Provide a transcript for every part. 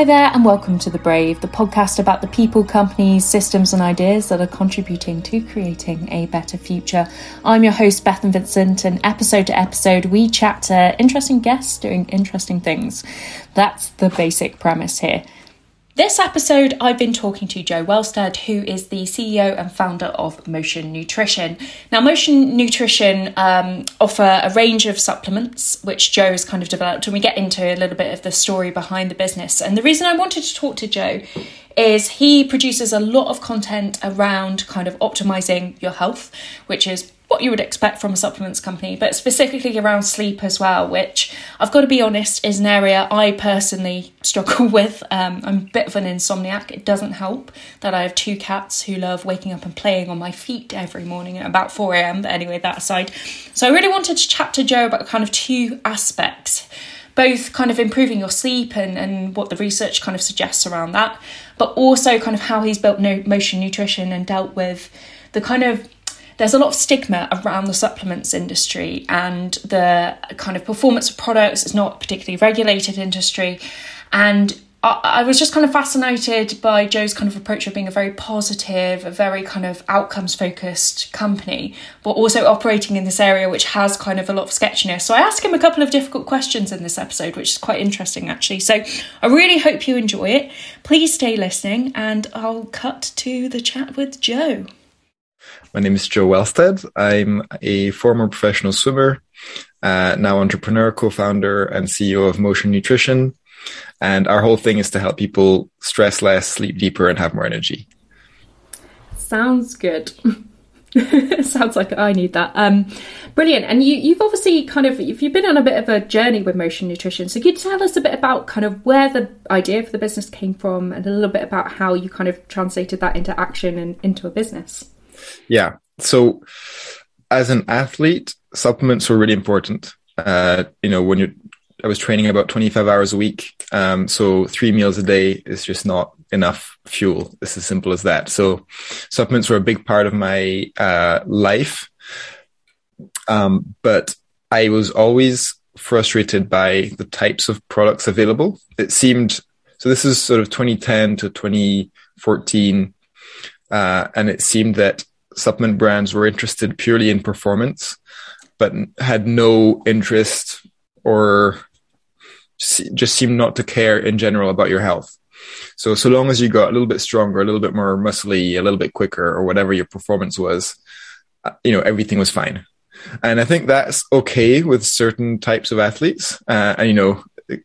Hi there, and welcome to The Brave, the podcast about the people, companies, systems, and ideas that are contributing to creating a better future. I'm your host, Bethan Vincent, and episode to episode, we chat to interesting guests doing interesting things. That's the basic premise here. This episode, I've been talking to Joe Welstead, who is the CEO and founder of Motion Nutrition. Now, Motion Nutrition um, offer a range of supplements, which Joe has kind of developed, and we get into a little bit of the story behind the business. And the reason I wanted to talk to Joe is he produces a lot of content around kind of optimizing your health, which is what you would expect from a supplements company, but specifically around sleep as well, which I've got to be honest is an area I personally struggle with. Um, I'm a bit of an insomniac. It doesn't help that I have two cats who love waking up and playing on my feet every morning at about 4 a.m. But anyway, that aside. So I really wanted to chat to Joe about kind of two aspects both kind of improving your sleep and, and what the research kind of suggests around that, but also kind of how he's built no, motion nutrition and dealt with the kind of there's a lot of stigma around the supplements industry and the kind of performance of products. It's not a particularly regulated industry. And I, I was just kind of fascinated by Joe's kind of approach of being a very positive, a very kind of outcomes focused company, but also operating in this area which has kind of a lot of sketchiness. So I asked him a couple of difficult questions in this episode, which is quite interesting actually. So I really hope you enjoy it. Please stay listening and I'll cut to the chat with Joe. My name is Joe Welstead. I'm a former professional swimmer, uh, now entrepreneur, co-founder, and CEO of Motion Nutrition. And our whole thing is to help people stress less, sleep deeper, and have more energy. Sounds good. Sounds like I need that. Um, brilliant. And you, you've obviously kind of if you've been on a bit of a journey with motion nutrition. So could you tell us a bit about kind of where the idea for the business came from, and a little bit about how you kind of translated that into action and into a business? Yeah. So as an athlete, supplements were really important. Uh, you know, when you're, I was training about 25 hours a week. Um, so three meals a day is just not enough fuel. It's as simple as that. So supplements were a big part of my, uh, life. Um, but I was always frustrated by the types of products available. It seemed, so this is sort of 2010 to 2014. Uh, and it seemed that supplement brands were interested purely in performance, but had no interest or just seemed not to care in general about your health. So, so long as you got a little bit stronger, a little bit more muscly, a little bit quicker, or whatever your performance was, uh, you know, everything was fine. And I think that's okay with certain types of athletes. Uh, and, you know,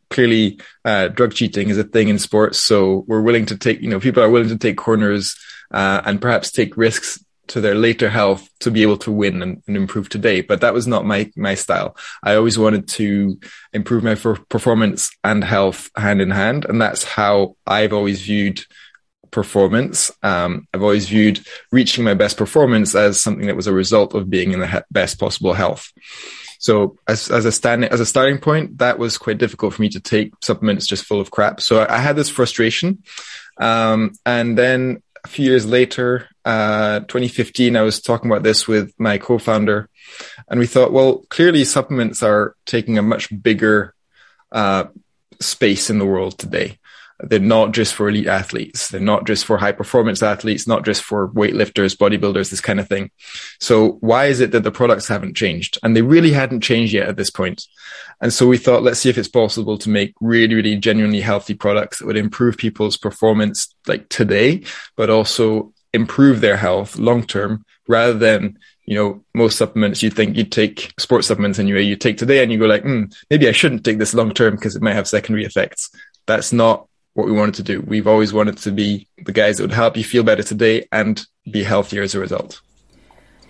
clearly, uh, drug cheating is a thing in sports. So we're willing to take, you know, people are willing to take corners, uh, and perhaps take risks to their later health to be able to win and, and, improve today. But that was not my my style. I always wanted to improve my performance and health hand in hand, and that's how I've always viewed performance. Um, I've always viewed reaching my best performance as something that was a result of being in the he- best possible health. So as, as a standing, as a starting point, that was quite difficult for me to take supplements just full of crap. So I, I had this frustration. Um, and then a few years later, uh, 2015, I was talking about this with my co-founder, and we thought, well, clearly supplements are taking a much bigger uh, space in the world today. They're not just for elite athletes. They're not just for high performance athletes, not just for weightlifters, bodybuilders, this kind of thing. So why is it that the products haven't changed? And they really hadn't changed yet at this point. And so we thought, let's see if it's possible to make really, really genuinely healthy products that would improve people's performance like today, but also improve their health long term rather than you know, most supplements you think you take sports supplements anyway, you take today and you go like, mm, maybe I shouldn't take this long term because it might have secondary effects. That's not what we wanted to do. We've always wanted to be the guys that would help you feel better today and be healthier as a result.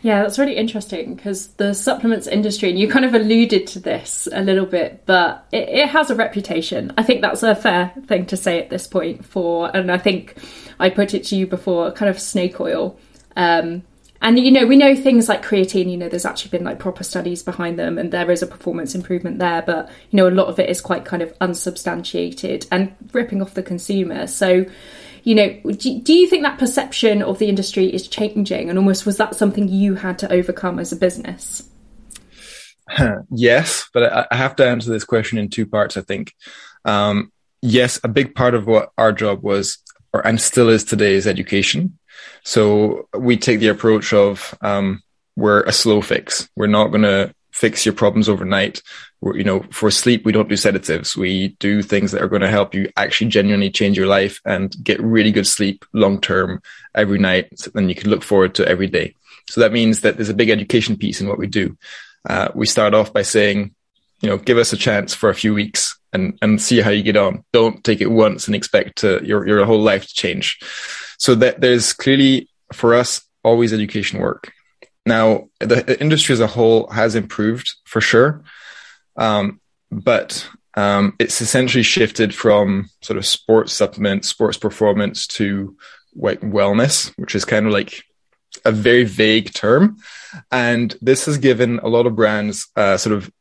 Yeah, that's really interesting because the supplements industry, and you kind of alluded to this a little bit, but it, it, has a reputation. I think that's a fair thing to say at this point for, and I think I put it to you before, kind of snake oil. Um, and you know we know things like creatine you know there's actually been like proper studies behind them and there is a performance improvement there but you know a lot of it is quite kind of unsubstantiated and ripping off the consumer so you know do, do you think that perception of the industry is changing and almost was that something you had to overcome as a business yes but i have to answer this question in two parts i think um, yes, a big part of what our job was, or and still is today, is education. So we take the approach of um, we're a slow fix. We're not going to fix your problems overnight. We're, you know, for sleep, we don't do sedatives. We do things that are going to help you actually genuinely change your life and get really good sleep long term every night. So then you can look forward to every day. So that means that there's a big education piece in what we do. Uh, we start off by saying, you know, give us a chance for a few weeks and, and see how you get on. Don't take it once and expect to, your, your whole life to change. So that there's clearly for us always education work. Now, the industry as a whole has improved for sure. Um, but um, it's essentially shifted from sort of sports supplement, sports performance to like wellness, which is kind of like a very vague term. And this has given a lot of brands uh, sort of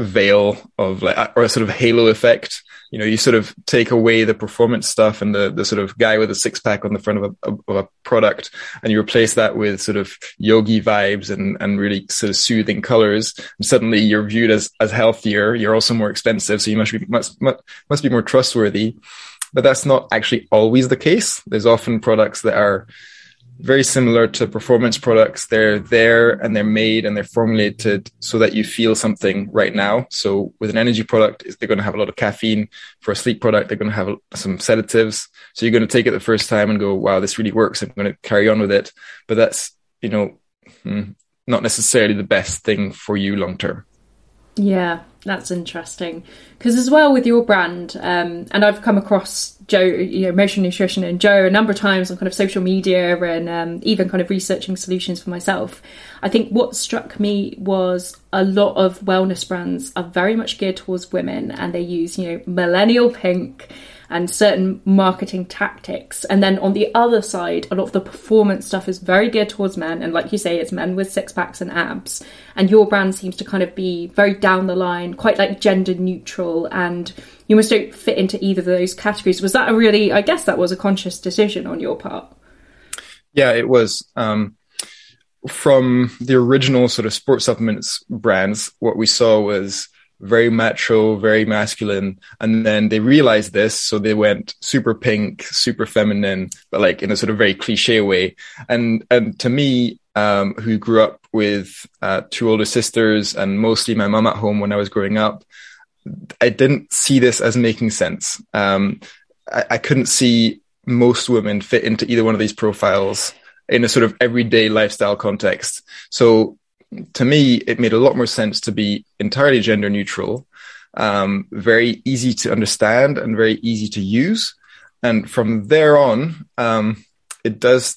veil of like, or a sort of halo effect. You know, you sort of take away the performance stuff and the, the sort of guy with a six pack on the front of a, of a product and you replace that with sort of yogi vibes and, and really sort of soothing colors. And suddenly you're viewed as, as healthier. You're also more expensive. So you must be, must, must, must be more trustworthy. But that's not actually always the case. There's often products that are, very similar to performance products. They're there and they're made and they're formulated so that you feel something right now. So with an energy product, they're going to have a lot of caffeine. For a sleep product, they're going to have some sedatives. So you're going to take it the first time and go, wow, this really works. I'm going to carry on with it. But that's, you know, hmm, not necessarily the best thing for you long term. Yeah, that's interesting because as well with your brand, um, and I've come across Joe, you know, Motion Nutrition and Joe a number of times on kind of social media and um, even kind of researching solutions for myself. I think what struck me was a lot of wellness brands are very much geared towards women, and they use you know millennial pink and certain marketing tactics. And then on the other side, a lot of the performance stuff is very geared towards men. And like you say, it's men with six packs and abs. And your brand seems to kind of be very down the line, quite like gender neutral. And you must don't fit into either of those categories. Was that a really, I guess that was a conscious decision on your part? Yeah, it was. Um, from the original sort of sports supplements brands, what we saw was very macho, very masculine. And then they realized this. So they went super pink, super feminine, but like in a sort of very cliche way. And, and to me, um, who grew up with uh, two older sisters and mostly my mom at home when I was growing up, I didn't see this as making sense. Um, I, I couldn't see most women fit into either one of these profiles in a sort of everyday lifestyle context. So to me, it made a lot more sense to be entirely gender neutral, um, very easy to understand and very easy to use. And from there on, um, it does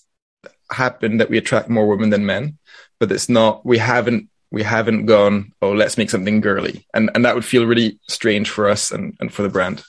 happen that we attract more women than men, but it's not, we haven't, we haven't gone, oh, let's make something girly. And, and that would feel really strange for us and, and for the brand.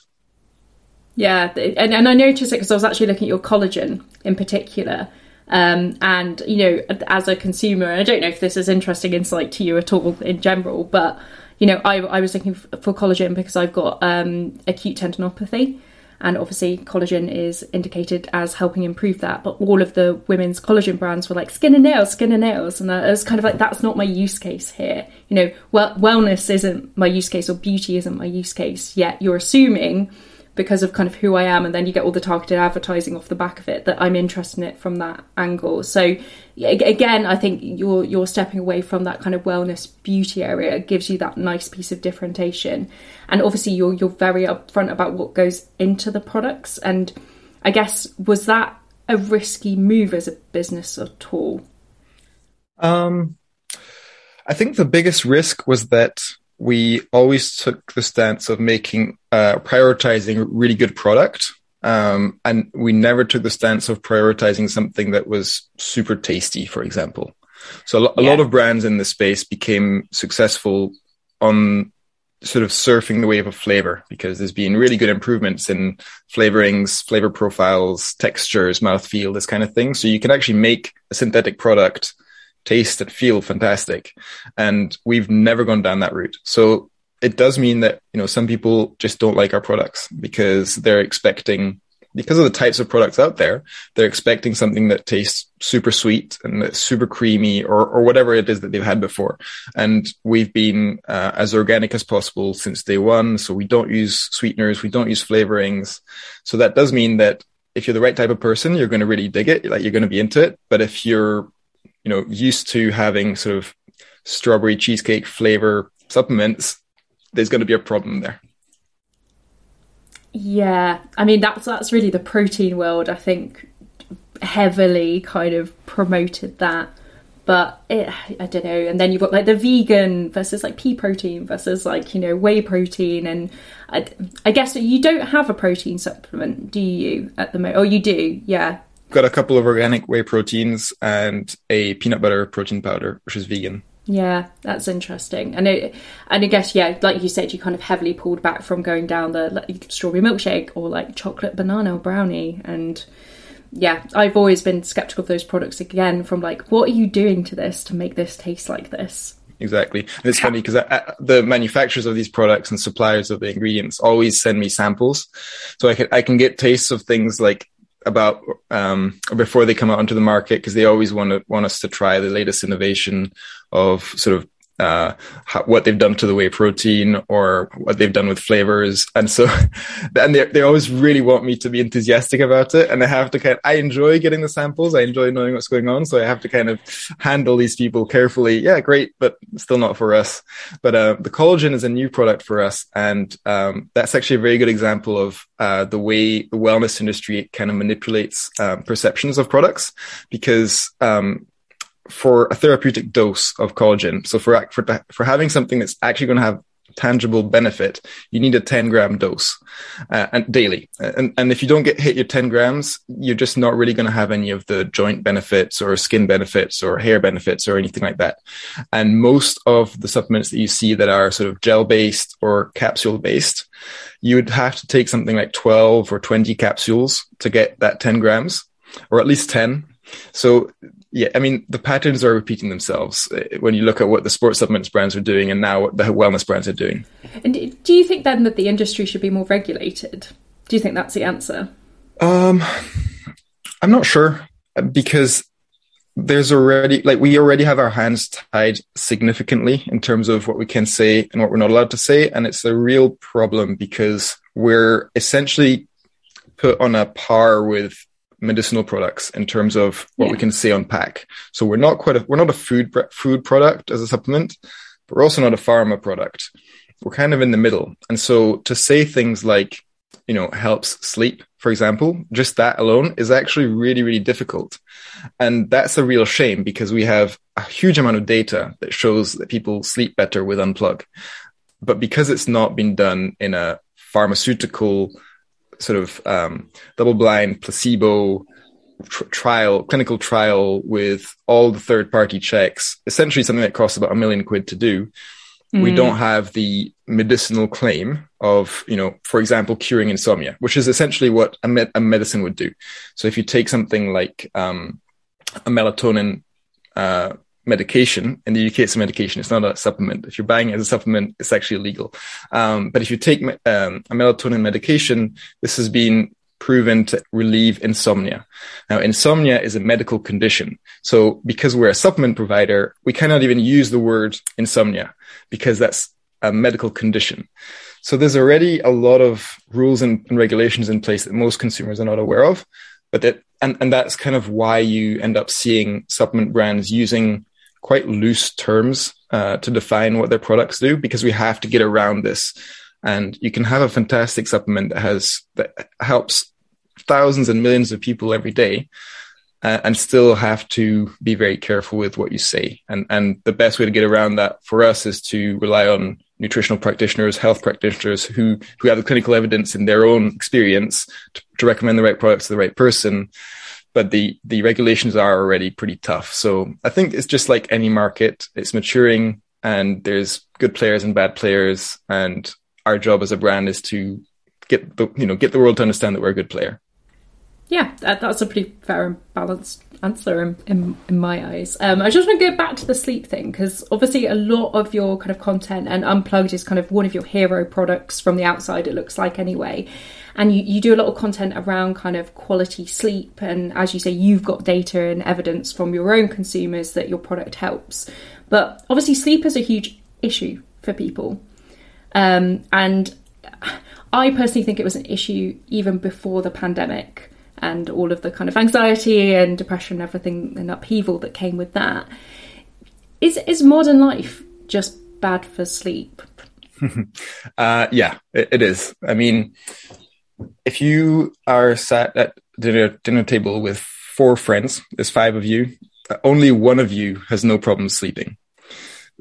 Yeah. And, and I noticed it because I was actually looking at your collagen in particular. Um, and you know, as a consumer, I don't know if this is interesting insight to you at all in general, but you know, I, I was looking for collagen because I've got um, acute tendinopathy, and obviously collagen is indicated as helping improve that. But all of the women's collagen brands were like skin and nails, skin and nails, and I was kind of like, that's not my use case here. You know, well, wellness isn't my use case, or beauty isn't my use case. Yet you're assuming because of kind of who I am, and then you get all the targeted advertising off the back of it that I'm interested in it from that angle. So again, I think you're you're stepping away from that kind of wellness beauty area. It gives you that nice piece of differentiation, and obviously you're you're very upfront about what goes into the products. And I guess was that a risky move as a business at all? Um, I think the biggest risk was that we always took the stance of making uh, prioritizing really good product um, and we never took the stance of prioritizing something that was super tasty for example so a, yeah. a lot of brands in the space became successful on sort of surfing the wave of flavor because there's been really good improvements in flavorings, flavor profiles, textures, mouthfeel, this kind of thing. So you can actually make a synthetic product taste and feel fantastic. And we've never gone down that route. So it does mean that, you know, some people just don't like our products because they're expecting because of the types of products out there, they're expecting something that tastes super sweet and that's super creamy or, or whatever it is that they've had before. And we've been uh, as organic as possible since day one. So we don't use sweeteners. We don't use flavorings. So that does mean that if you're the right type of person, you're going to really dig it. Like you're going to be into it. But if you're, you know, used to having sort of strawberry cheesecake flavor supplements, there's going to be a problem there. Yeah, I mean that's that's really the protein world. I think heavily kind of promoted that, but it, I don't know. And then you've got like the vegan versus like pea protein versus like you know whey protein, and I, I guess you don't have a protein supplement, do you at the moment? Oh, you do, yeah. Got a couple of organic whey proteins and a peanut butter protein powder, which is vegan. Yeah, that's interesting. And it, and I guess yeah, like you said, you kind of heavily pulled back from going down the like, strawberry milkshake or like chocolate banana or brownie. And yeah, I've always been skeptical of those products again. From like, what are you doing to this to make this taste like this? Exactly. And it's funny because uh, uh, the manufacturers of these products and suppliers of the ingredients always send me samples, so I can I can get tastes of things like about um, before they come out onto the market because they always want to want us to try the latest innovation of sort of uh, how, what they've done to the whey protein or what they've done with flavors. And so, and they, they always really want me to be enthusiastic about it. And I have to kind of, I enjoy getting the samples. I enjoy knowing what's going on. So I have to kind of handle these people carefully. Yeah, great, but still not for us. But, uh, the collagen is a new product for us. And, um, that's actually a very good example of, uh, the way the wellness industry kind of manipulates, um, perceptions of products because, um, for a therapeutic dose of collagen. So for, for, for having something that's actually going to have tangible benefit, you need a 10 gram dose uh, and daily. And, and if you don't get hit your 10 grams, you're just not really going to have any of the joint benefits or skin benefits or hair benefits or anything like that. And most of the supplements that you see that are sort of gel based or capsule based, you would have to take something like 12 or 20 capsules to get that 10 grams or at least 10 so yeah, I mean, the patterns are repeating themselves uh, when you look at what the sports supplements brands are doing and now what the wellness brands are doing. And do you think then that the industry should be more regulated? Do you think that's the answer? Um, I'm not sure because there's already like we already have our hands tied significantly in terms of what we can say and what we're not allowed to say and it's a real problem because we're essentially put on a par with medicinal products in terms of what yeah. we can say on pack. So we're not quite a, we're not a food food product as a supplement, but we're also not a pharma product. We're kind of in the middle. And so to say things like, you know, helps sleep, for example, just that alone is actually really, really difficult. And that's a real shame because we have a huge amount of data that shows that people sleep better with unplug. But because it's not been done in a pharmaceutical sort of um, double blind placebo tr- trial, clinical trial with all the third party checks, essentially something that costs about a million quid to do. Mm. We don't have the medicinal claim of, you know, for example, curing insomnia, which is essentially what a, med- a medicine would do. So if you take something like um, a melatonin uh, medication. In the UK, it's a medication. It's not a supplement. If you're buying it as a supplement, it's actually illegal. Um, but if you take um, a melatonin medication, this has been proven to relieve insomnia. Now, insomnia is a medical condition. So because we're a supplement provider, we cannot even use the word insomnia because that's a medical condition. So there's already a lot of rules and, and regulations in place that most consumers are not aware of, but that, and, and that's kind of why you end up seeing supplement brands using quite loose terms uh, to define what their products do because we have to get around this. And you can have a fantastic supplement that has that helps thousands and millions of people every day, uh, and still have to be very careful with what you say. And and the best way to get around that for us is to rely on nutritional practitioners, health practitioners who who have the clinical evidence in their own experience to, to recommend the right products to the right person but the the regulations are already pretty tough. So I think it's just like any market; it's maturing, and there's good players and bad players. And our job as a brand is to get the you know get the world to understand that we're a good player. Yeah, that, that's a pretty fair and balanced answer in, in, in my eyes. Um, I just want to go back to the sleep thing because obviously a lot of your kind of content and Unplugged is kind of one of your hero products from the outside, it looks like anyway. And you, you do a lot of content around kind of quality sleep. And as you say, you've got data and evidence from your own consumers that your product helps. But obviously, sleep is a huge issue for people. Um, and I personally think it was an issue even before the pandemic and all of the kind of anxiety and depression and everything and upheaval that came with that. Is is modern life just bad for sleep? uh, yeah, it, it is. I mean, if you are sat at dinner dinner table with four friends, there's five of you. Only one of you has no problem sleeping.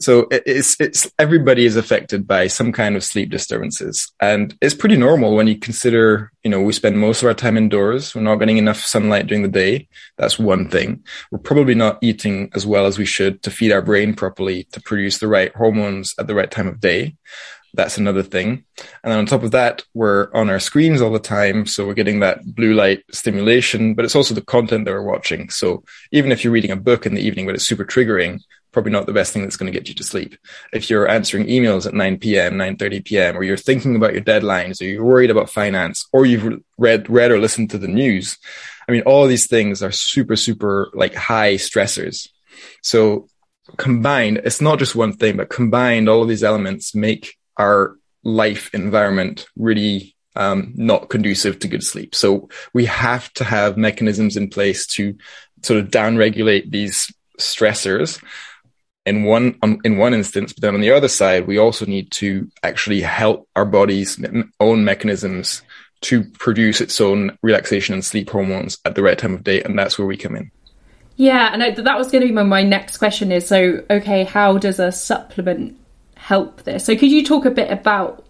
So it's it's everybody is affected by some kind of sleep disturbances, and it's pretty normal when you consider you know we spend most of our time indoors. We're not getting enough sunlight during the day. That's one thing. We're probably not eating as well as we should to feed our brain properly to produce the right hormones at the right time of day. That's another thing. And then on top of that, we're on our screens all the time. So we're getting that blue light stimulation, but it's also the content that we're watching. So even if you're reading a book in the evening, but it's super triggering, probably not the best thing that's going to get you to sleep. If you're answering emails at 9 p.m., 9.30 p.m., or you're thinking about your deadlines, or you're worried about finance, or you've read, read or listened to the news. I mean, all these things are super, super like high stressors. So combined, it's not just one thing, but combined, all of these elements make our life environment really um, not conducive to good sleep. So we have to have mechanisms in place to sort of downregulate these stressors in one um, in one instance, but then on the other side, we also need to actually help our body's own mechanisms to produce its own relaxation and sleep hormones at the right time of day, and that's where we come in. Yeah, and that was going to be my, my next question. Is so okay? How does a supplement help this? So, could you talk a bit about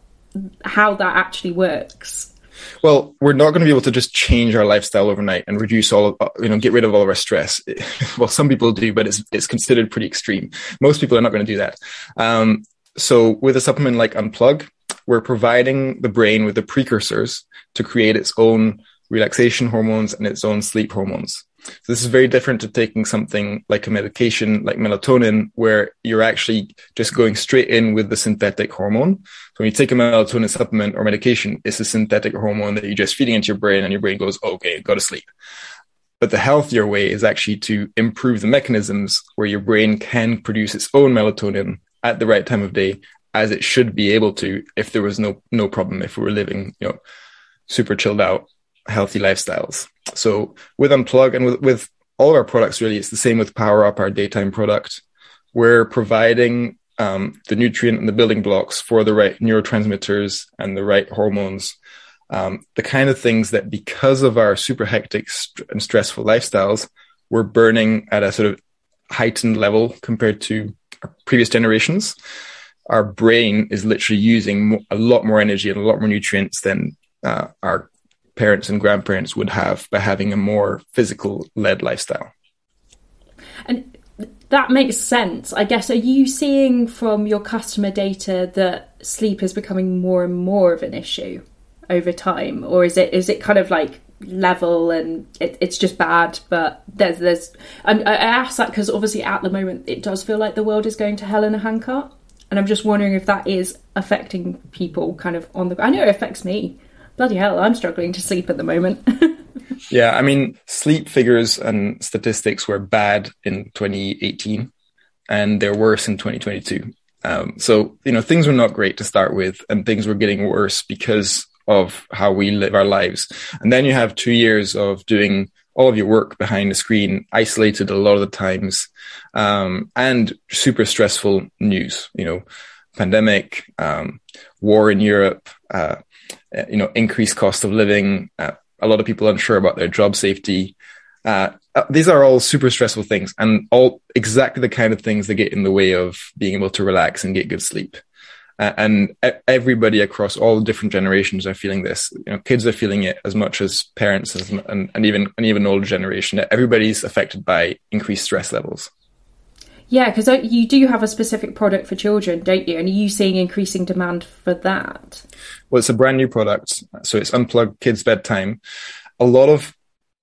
how that actually works? Well, we're not going to be able to just change our lifestyle overnight and reduce all of, you know, get rid of all of our stress. well, some people do, but it's, it's considered pretty extreme. Most people are not going to do that. Um, so with a supplement like Unplug, we're providing the brain with the precursors to create its own relaxation hormones and its own sleep hormones. So this is very different to taking something like a medication like melatonin, where you're actually just going straight in with the synthetic hormone. So when you take a melatonin supplement or medication, it's a synthetic hormone that you're just feeding into your brain and your brain goes, okay, go to sleep. But the healthier way is actually to improve the mechanisms where your brain can produce its own melatonin at the right time of day as it should be able to if there was no no problem if we were living, you know, super chilled out healthy lifestyles. So with Unplug and with, with all our products, really, it's the same with Power Up, our daytime product. We're providing um, the nutrient and the building blocks for the right neurotransmitters and the right hormones. Um, the kind of things that because of our super hectic st- and stressful lifestyles, we're burning at a sort of heightened level compared to previous generations. Our brain is literally using a lot more energy and a lot more nutrients than uh, our parents and grandparents would have by having a more physical led lifestyle. And that makes sense. I guess, are you seeing from your customer data that sleep is becoming more and more of an issue over time? Or is it is it kind of like level and it, it's just bad but there's there's I, I ask that because obviously at the moment it does feel like the world is going to hell in a handcart and I'm just wondering if that is affecting people kind of on the I know it affects me bloody hell, I'm struggling to sleep at the moment. yeah, I mean, sleep figures and statistics were bad in 2018 and they're worse in 2022. Um, so, you know, things were not great to start with and things were getting worse because of how we live our lives. And then you have two years of doing all of your work behind the screen, isolated a lot of the times, um, and super stressful news, you know, pandemic, um, war in Europe, uh, uh, you know, increased cost of living, uh, a lot of people unsure about their job safety. Uh, uh, these are all super stressful things and all exactly the kind of things that get in the way of being able to relax and get good sleep. Uh, and everybody across all different generations are feeling this. You know, kids are feeling it as much as parents as, and, and even an even older generation. Everybody's affected by increased stress levels. Yeah, because you do have a specific product for children, don't you? And are you seeing increasing demand for that? Well, it's a brand new product. So it's Unplugged Kids Bedtime. A lot of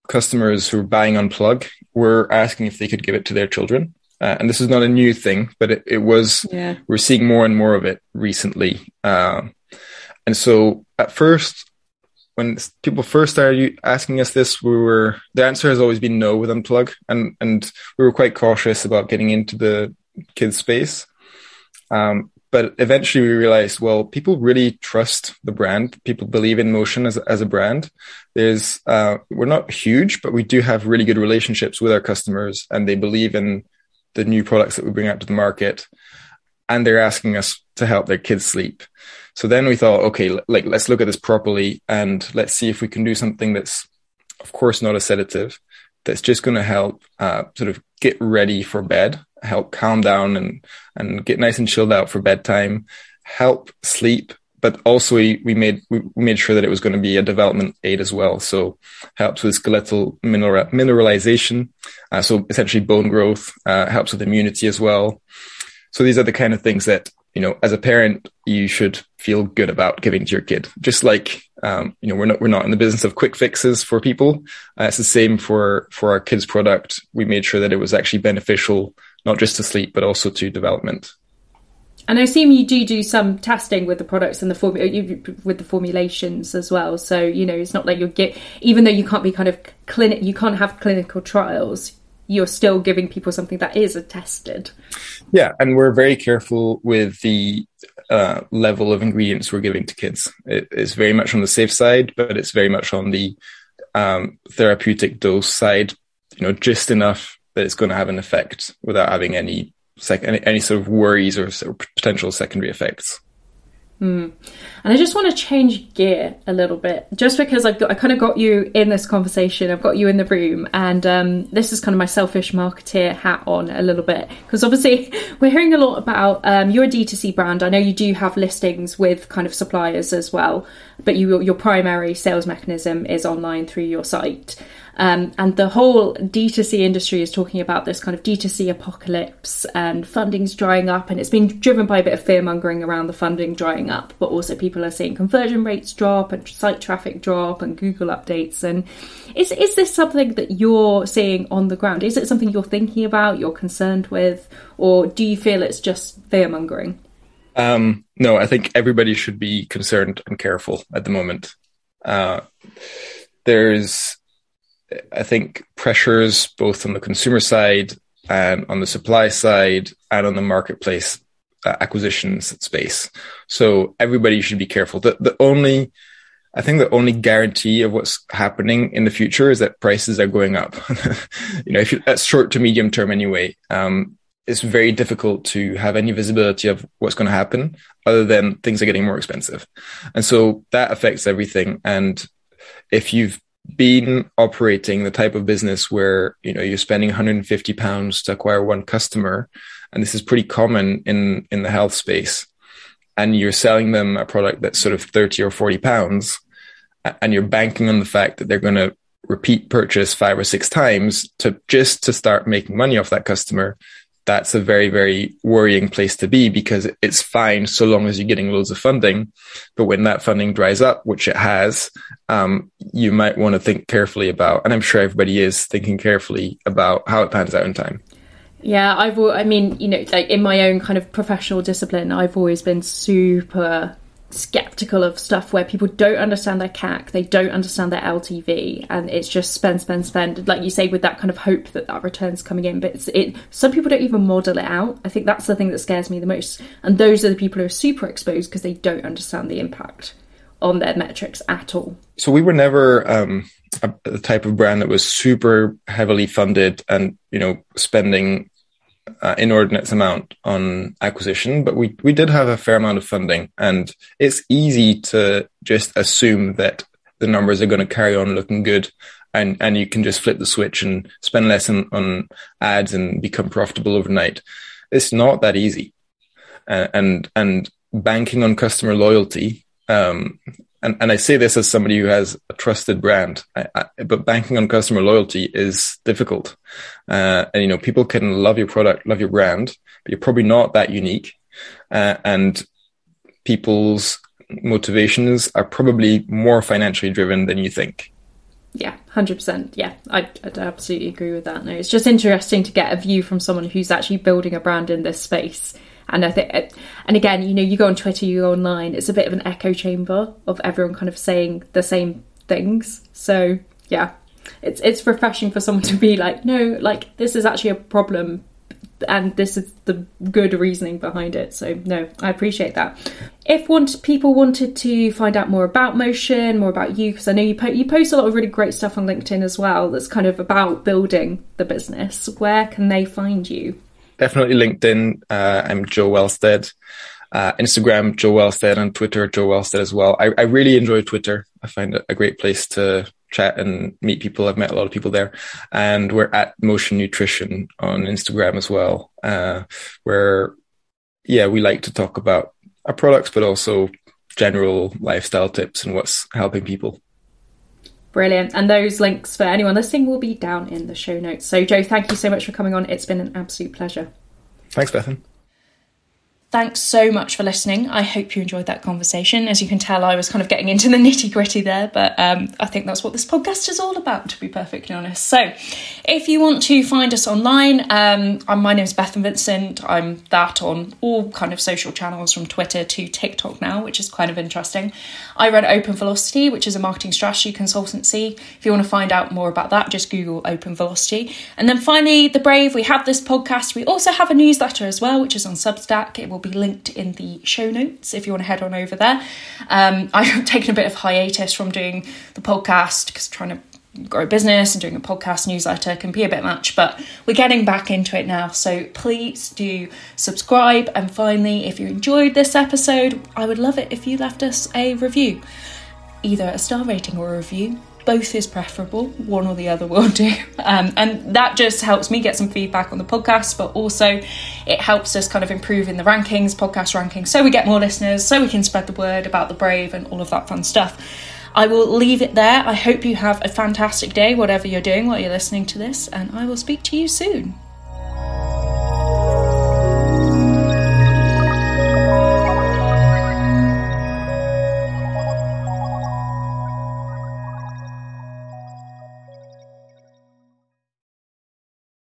customers who are buying Unplug were asking if they could give it to their children. Uh, and this is not a new thing, but it, it was, yeah. we're seeing more and more of it recently. Uh, and so at first, when people first started asking us this, we were, the answer has always been no with Unplug. And, and we were quite cautious about getting into the kids space. Um, but eventually we realized, well, people really trust the brand. People believe in Motion as, as a brand. There's, uh, we're not huge, but we do have really good relationships with our customers and they believe in the new products that we bring out to the market. And they're asking us to help their kids sleep. So then we thought, okay, like, let's look at this properly and let's see if we can do something that's, of course, not a sedative, that's just going to help, uh, sort of get ready for bed help calm down and, and get nice and chilled out for bedtime, help sleep. But also we, we made, we made sure that it was going to be a development aid as well. So helps with skeletal mineral, mineralization. Uh, so essentially bone growth, uh, helps with immunity as well. So these are the kind of things that, you know, as a parent, you should feel good about giving to your kid. Just like, um, you know, we're not, we're not in the business of quick fixes for people. Uh, it's the same for, for our kids product. We made sure that it was actually beneficial not just to sleep, but also to development. And I assume you do do some testing with the products and the form with the formulations as well. So you know, it's not like you're get even though you can't be kind of clinic, you can't have clinical trials. You're still giving people something that is attested. Yeah, and we're very careful with the uh, level of ingredients we're giving to kids. It is very much on the safe side, but it's very much on the um, therapeutic dose side. You know, just enough that it's going to have an effect without having any sec- any, any sort of worries or, or potential secondary effects. Mm. And I just want to change gear a little bit, just because I've got, I kind of got you in this conversation. I've got you in the room, and um, this is kind of my selfish marketeer hat on a little bit, because obviously we're hearing a lot about um, your D2C brand. I know you do have listings with kind of suppliers as well, but you, your primary sales mechanism is online through your site. Um, and the whole D2C industry is talking about this kind of D2C apocalypse and funding's drying up. And it's been driven by a bit of fear mongering around the funding drying up, but also people are seeing conversion rates drop and site traffic drop and Google updates. And is, is this something that you're seeing on the ground? Is it something you're thinking about, you're concerned with, or do you feel it's just fear mongering? Um, no, I think everybody should be concerned and careful at the moment. Uh, there's I think pressures both on the consumer side and on the supply side and on the marketplace uh, acquisitions space. So everybody should be careful. The, the only, I think the only guarantee of what's happening in the future is that prices are going up. you know, if you, that's short to medium term anyway. Um, it's very difficult to have any visibility of what's going to happen other than things are getting more expensive. And so that affects everything. And if you've been operating the type of business where you know you're spending 150 pounds to acquire one customer and this is pretty common in in the health space and you're selling them a product that's sort of 30 or 40 pounds and you're banking on the fact that they're going to repeat purchase five or six times to just to start making money off that customer that's a very, very worrying place to be because it's fine so long as you're getting loads of funding. But when that funding dries up, which it has, um, you might want to think carefully about, and I'm sure everybody is thinking carefully about how it pans out in time. Yeah, I've, I mean, you know, like in my own kind of professional discipline, I've always been super skeptical of stuff where people don't understand their CAC, they don't understand their LTV, and it's just spend, spend, spend. Like you say, with that kind of hope that that return's coming in. But it, some people don't even model it out. I think that's the thing that scares me the most. And those are the people who are super exposed because they don't understand the impact on their metrics at all. So we were never um, a, a type of brand that was super heavily funded and you know spending uh, inordinate amount on acquisition, but we, we did have a fair amount of funding and it's easy to just assume that the numbers are going to carry on looking good and, and you can just flip the switch and spend less on, on ads and become profitable overnight. It's not that easy. Uh, and, and banking on customer loyalty, um, and, and I say this as somebody who has a trusted brand, I, I, but banking on customer loyalty is difficult. Uh, and you know, people can love your product, love your brand, but you're probably not that unique. Uh, and people's motivations are probably more financially driven than you think. Yeah, hundred percent. Yeah, I I'd absolutely agree with that. No, it's just interesting to get a view from someone who's actually building a brand in this space. And I think, uh, and again, you know, you go on Twitter, you go online, it's a bit of an echo chamber of everyone kind of saying the same things. So yeah, it's it's refreshing for someone to be like, no, like this is actually a problem and this is the good reasoning behind it. So no, I appreciate that. If want people wanted to find out more about Motion, more about you, because I know you po- you post a lot of really great stuff on LinkedIn as well. That's kind of about building the business. Where can they find you? Definitely LinkedIn. Uh, I'm Joe Welstead. Uh, Instagram, Joe Welstead, and Twitter, Joe Welstead as well. I, I really enjoy Twitter. I find it a great place to chat and meet people. I've met a lot of people there, and we're at Motion Nutrition on Instagram as well, uh, where yeah, we like to talk about our products, but also general lifestyle tips and what's helping people. Brilliant. And those links for anyone listening will be down in the show notes. So, Joe, thank you so much for coming on. It's been an absolute pleasure. Thanks, Bethan. Thanks so much for listening. I hope you enjoyed that conversation. As you can tell, I was kind of getting into the nitty gritty there, but um, I think that's what this podcast is all about, to be perfectly honest. So, if you want to find us online, um, my name is Bethan Vincent. I'm that on all kind of social channels from Twitter to TikTok now, which is kind of interesting. I run Open Velocity, which is a marketing strategy consultancy. If you want to find out more about that, just Google Open Velocity. And then finally, The Brave, we have this podcast. We also have a newsletter as well, which is on Substack. It will be linked in the show notes if you want to head on over there. Um, I've taken a bit of hiatus from doing the podcast because trying to grow a business and doing a podcast newsletter can be a bit much, but we're getting back into it now. So please do subscribe. And finally, if you enjoyed this episode, I would love it if you left us a review, either a star rating or a review both is preferable one or the other will do. Um, and that just helps me get some feedback on the podcast but also it helps us kind of improve in the rankings podcast rankings so we get more listeners so we can spread the word about the brave and all of that fun stuff. I will leave it there. I hope you have a fantastic day whatever you're doing while you're listening to this and i will speak to you soon